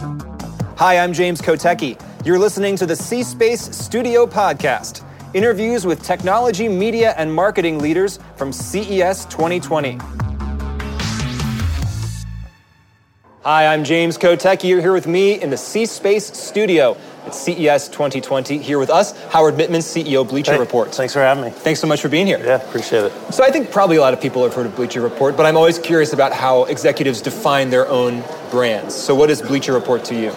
Hi, I'm James Kotecki. You're listening to the C Space Studio Podcast interviews with technology, media, and marketing leaders from CES 2020. Hi, I'm James Kotecki. You're here with me in the C Space Studio at CES 2020. Here with us, Howard Mittman, CEO Bleacher Hey, Report. Thanks for having me. Thanks so much for being here. Yeah, appreciate it. So I think probably a lot of people have heard of Bleacher Report, but I'm always curious about how executives define their own brands. So what is Bleacher Report to you?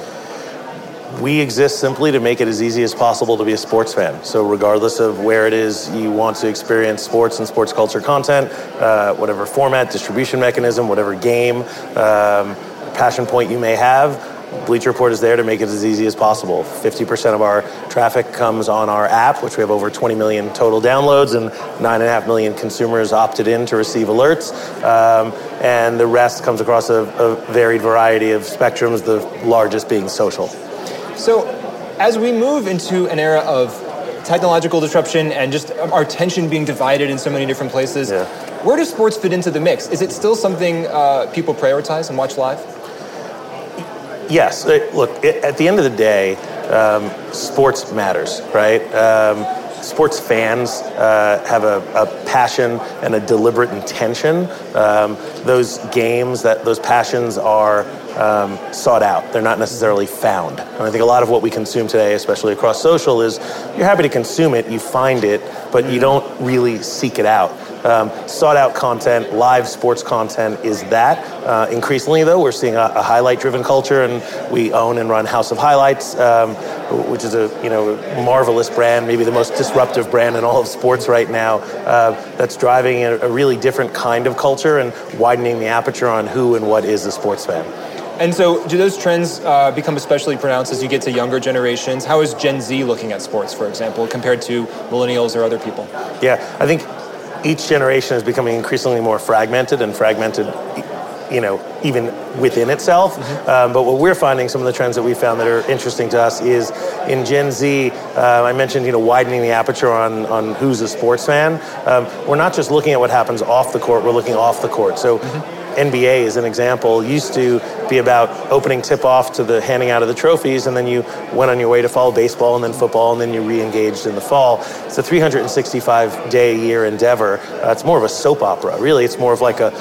We exist simply to make it as easy as possible to be a sports fan. So, regardless of where it is you want to experience sports and sports culture content, uh, whatever format, distribution mechanism, whatever game, um, passion point you may have, Bleacher Report is there to make it as easy as possible. 50% of our traffic comes on our app, which we have over 20 million total downloads, and 9.5 million consumers opted in to receive alerts. Um, and the rest comes across a, a varied variety of spectrums, the largest being social. So, as we move into an era of technological disruption and just our attention being divided in so many different places, Yeah. where does sports fit into the mix? Is it still something uh, people prioritize and watch live? Yes. Look, at the end of the day, um, sports matters, right? Um, sports fans uh, have a, a passion and a deliberate intention. Um, those games, that those passions are um, sought out. They're not necessarily found. And I think a lot of what we consume today, especially across social, is you're happy to consume it, you find it, but you don't really seek it out. Um, sought out content, live sports content is that. Uh, increasingly, though, we're seeing a, a highlight driven culture, and we own and run House of Highlights, um, which is a you know marvelous brand, maybe the most disruptive brand in all of sports right now. Uh, that's driving a, a really different kind of culture and widening the aperture on who and what is a sports fan. And so, do those trends uh, become especially pronounced as you get to younger generations? How is Gen Z looking at sports, for example, compared to millennials or other people? Yeah, I think each generation is becoming increasingly more fragmented and fragmented, you know, even within itself. Um, but what we're finding, some of the trends that we found that are interesting to us is in Gen Z, uh, I mentioned, you know, widening the aperture on, on who's a sports fan. Um, we're not just looking at what happens off the court, we're looking off the court. So NBA, as an example, used to be about opening tip off to the handing out of the trophies, and then you went on your way to follow baseball and then football, and then you re engaged in the fall. It's a 365 day year endeavor. Uh, it's more of a soap opera. Really, it's more of like a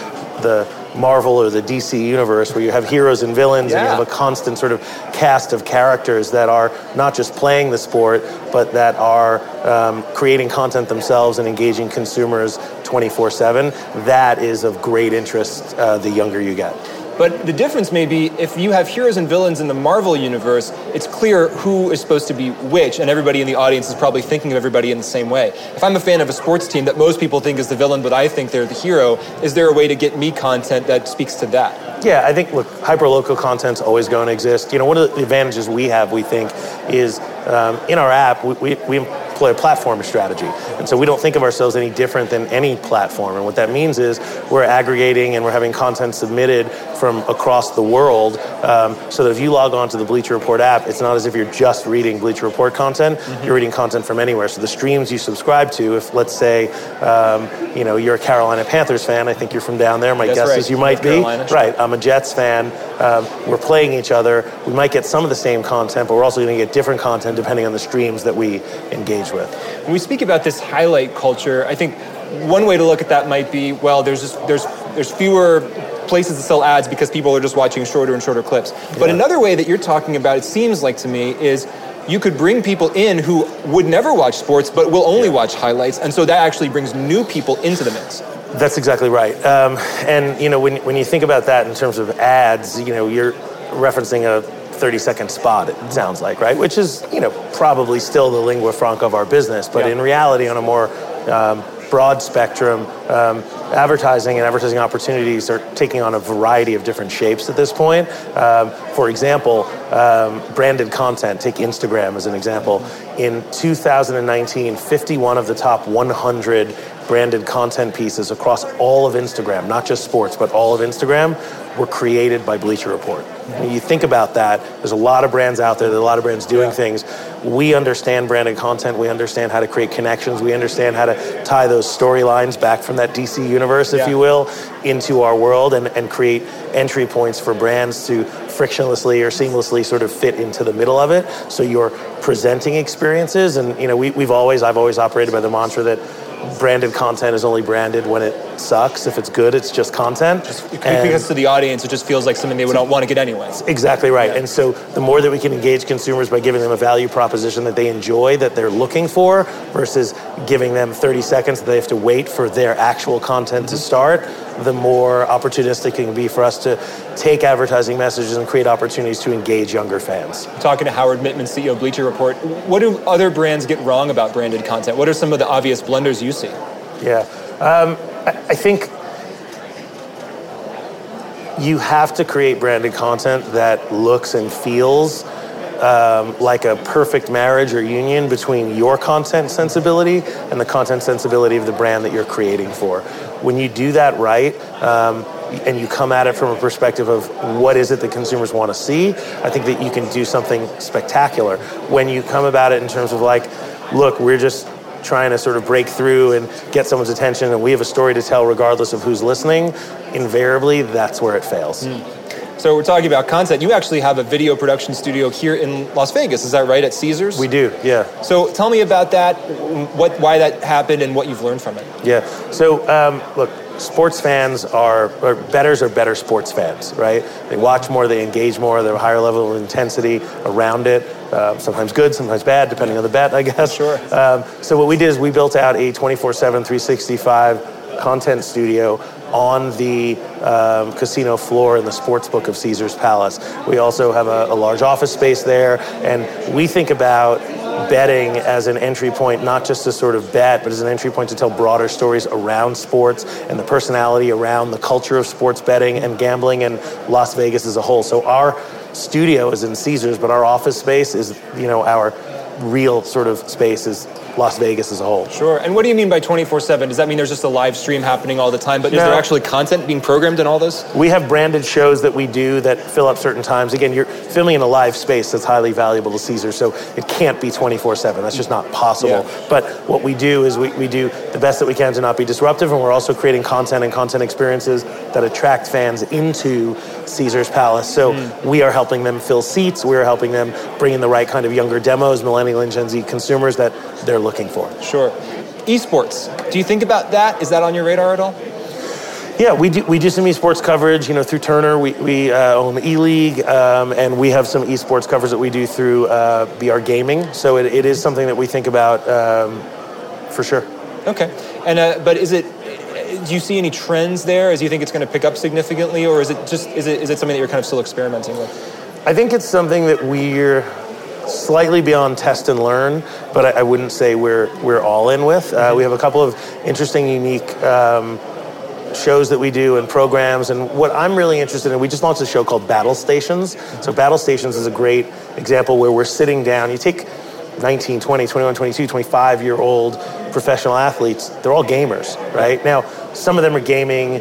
the Marvel or the DC universe where you have heroes and villains and you have a constant sort of cast of characters that are not just playing the sport, but that are um, creating content themselves and engaging consumers 24 7. That is of great interest uh, the younger you get. But the difference may be if you have heroes and villains in the Marvel universe, it's clear who is supposed to be which, and everybody in the audience is probably thinking of everybody in the same way. If I'm a fan of a sports team that most people think is the villain, but I think they're the hero, is there a way to get me content that speaks to that? Yeah, I think look, hyperlocal content's always going to exist. You know, one of the advantages we have, we think, is um, in our app we, we, we a platform strategy, and so we don't think of ourselves any different than any platform. And what that means is we're aggregating and we're having content submitted from across the world, um, so that if you log on to the Bleacher Report app, it's not as if you're just reading Bleacher Report content. You're reading content from anywhere. So the streams you subscribe to, if let's say, um, you know, you're a Carolina Panthers fan, I think you're from down there. My That's guess right. is you might North be Carolina, right. I'm a Jets fan. Um, we're playing each other. We might get some of the same content, but we're also going to get different content depending on the streams that we engage with. When we speak about this highlight culture, I think one way to look at that might be well, there's just there's there's fewer places to sell ads because people are just watching shorter and shorter clips. But Yeah. another way that you're talking about, it seems like to me, is you could bring people in who would never watch sports but will only watch highlights, and so that actually brings new people into the mix. That's exactly right. Um, and you know, when when you think about that in terms of ads, you know, you're referencing a 30 second spot. It sounds like right, which is you know probably still the lingua franca of our business, but Yeah. in reality, on a more um, broad spectrum, um, advertising and advertising opportunities are taking on a variety of different shapes at this point. Um, for example, um, branded content, take Instagram as an example. In 2019, 51 of the top 100 branded content pieces across all of Instagram, not just sports, but all of Instagram, were created by Bleacher Report. You think about that, there's a lot of brands out there, there are a lot of brands doing Yeah. things. We understand branded content, we understand how to create connections, we understand how to tie those storylines back from that DC universe, if Yeah. you will, into our world and, and create entry points for brands to frictionlessly or seamlessly sort of fit into the middle of it. So you're presenting experiences, and you know, we, we've always, I've always operated by the mantra that branded content is only branded when it sucks. If it's good, it's just content. Just because to the audience, it just feels like something they would not want to get anyway. Exactly right. Yeah. And so the more that we can engage consumers by giving them a value proposition that they enjoy, that they're looking for, versus giving them 30 seconds that they have to wait for their actual content mm-hmm. to start, the more opportunistic it can be for us to take advertising messages and create opportunities to engage younger fans. Talking to Howard Mittman, CEO of Bleacher Report, what do other brands get wrong about branded content? What are some of the obvious blunders you see? Yeah, um, I, think you have to create branded content that looks and feels um, like a perfect marriage or union between your content sensibility and the content sensibility of the brand that you're creating for. When you do that right, um, and you come at it from a perspective of what is it that consumers want to see, I think that you can do something spectacular. When you come about it in terms of like, look, we're just trying to sort of break through and get someone's attention and we have a story to tell regardless of who's listening, invariably that's where it fails. Mm. So we're talking about content. You actually have a video production studio here in Las Vegas. Is that right at Caesars? We do. Yeah. So tell me about that. What, why that happened, and what you've learned from it. Yeah. So um, look, sports fans are, or betters are better sports fans, right? They watch more, they engage more, they have a higher level of intensity around it. Uh, sometimes good, sometimes bad, depending on the bet, I guess. Sure. Um, so what we did is we built out a 24/7, 365 content studio on the um, casino floor in the sports book of Caesar's Palace. We also have a, a large office space there, and we think about betting as an entry point, not just to sort of bet, but as an entry point to tell broader stories around sports and the personality around the culture of sports betting and gambling and Las Vegas as a whole. So our studio is in Caesars, but our office space is, you know, our real sort of space is Las Vegas as a whole. Sure. And what do you mean by 24 7? Does that mean there's just a live stream happening all the time? But no. is there actually content being programmed in all this? We have branded shows that we do that fill up certain times. Again, you're filming in a live space that's highly valuable to Caesar, so it can't be 24 7. That's just not possible. Yeah. But what we do is we, we do the best that we can to not be disruptive, and we're also creating content and content experiences that attract fans into Caesar's Palace. So mm. we are helping them fill seats, we're helping them bring in the right kind of younger demos, millennial and Gen Z consumers that they're looking for. Sure. Esports. Do you think about that? Is that on your radar at all? Yeah, we do, we do some esports coverage, you know, through Turner. We, we uh, own the E-League, um, and we have some esports coverage that we do through uh, BR Gaming. So it, it is something that we think about um, for sure. Okay. And uh, but is it? Do you see any trends there? As you think it's going to pick up significantly, or is it just is it is it something that you're kind of still experimenting with? I think it's something that we're slightly beyond test and learn, but I, I wouldn't say we're we're all in with. Uh, we have a couple of interesting, unique. Um, shows that we do and programs and what i'm really interested in we just launched a show called battle stations so battle stations is a great example where we're sitting down you take 19 20 21 22 25 year old professional athletes they're all gamers right now some of them are gaming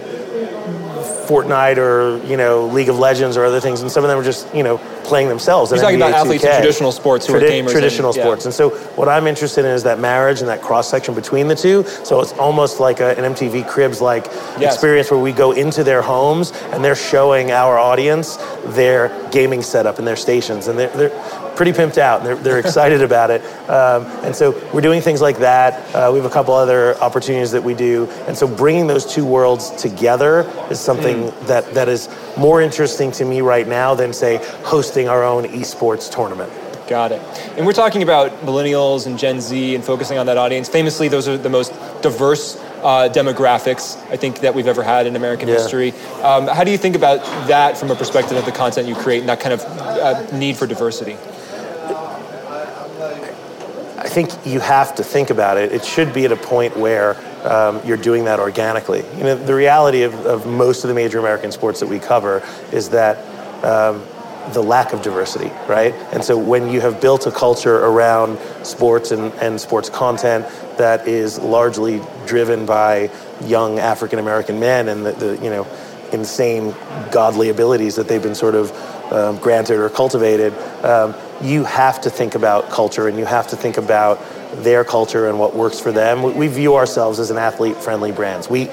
Fortnite or you know League of Legends or other things, and some of them are just you know playing themselves. You're talking NBA about athletes 2K. in traditional sports who Tradi- are gamers. Traditional and, sports, yeah. and so what I'm interested in is that marriage and that cross section between the two. So it's almost like a, an MTV Cribs like yes. experience where we go into their homes and they're showing our audience their gaming setup and their stations, and they're, they're pretty pimped out. And they're, they're excited about it. Um, and so we're doing things like that. Uh, we have a couple other opportunities that we do. And so bringing those two worlds together is something mm. that, that is more interesting to me right now than, say, hosting our own esports tournament. Got it. And we're talking about millennials and Gen Z and focusing on that audience. Famously, those are the most diverse uh, demographics I think that we've ever had in American yeah. history. Um, how do you think about that from a perspective of the content you create and that kind of uh, need for diversity? I think you have to think about it. It should be at a point where um, you're doing that organically. You know, the reality of, of, most of the major American sports that we cover is that um, the lack of diversity, right? And so when you have built a culture around sports and, and sports content that is largely driven by young African American men and the, the, you know insane godly abilities that they've been sort of um, granted or cultivated, um, you have to think about culture and you have to think about their culture and what works for them. We, we view ourselves as an athlete-friendly brand. We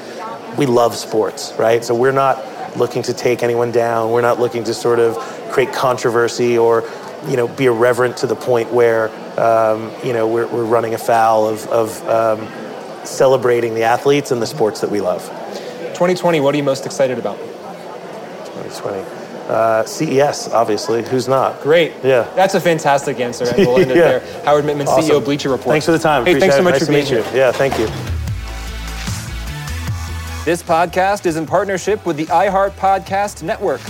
we love sports, right? So we're not looking to take anyone down. We're not looking to sort of create controversy or you know be irreverent to the point where um, you know we're, we're running afoul of, of um, celebrating the athletes and the sports that we love. 2020, what are you most excited about? 2020. Uh, CES, obviously. Who's not? Great. Yeah. That's a fantastic answer, and we'll end it Yeah. there. Howard Mittman, Awesome. CEO Bleacher Report. Thanks for the time. Hey, Appreciate thanks so it. much nice for to being here. you. Yeah, thank you. This podcast is in partnership with the iHeart Podcast Network.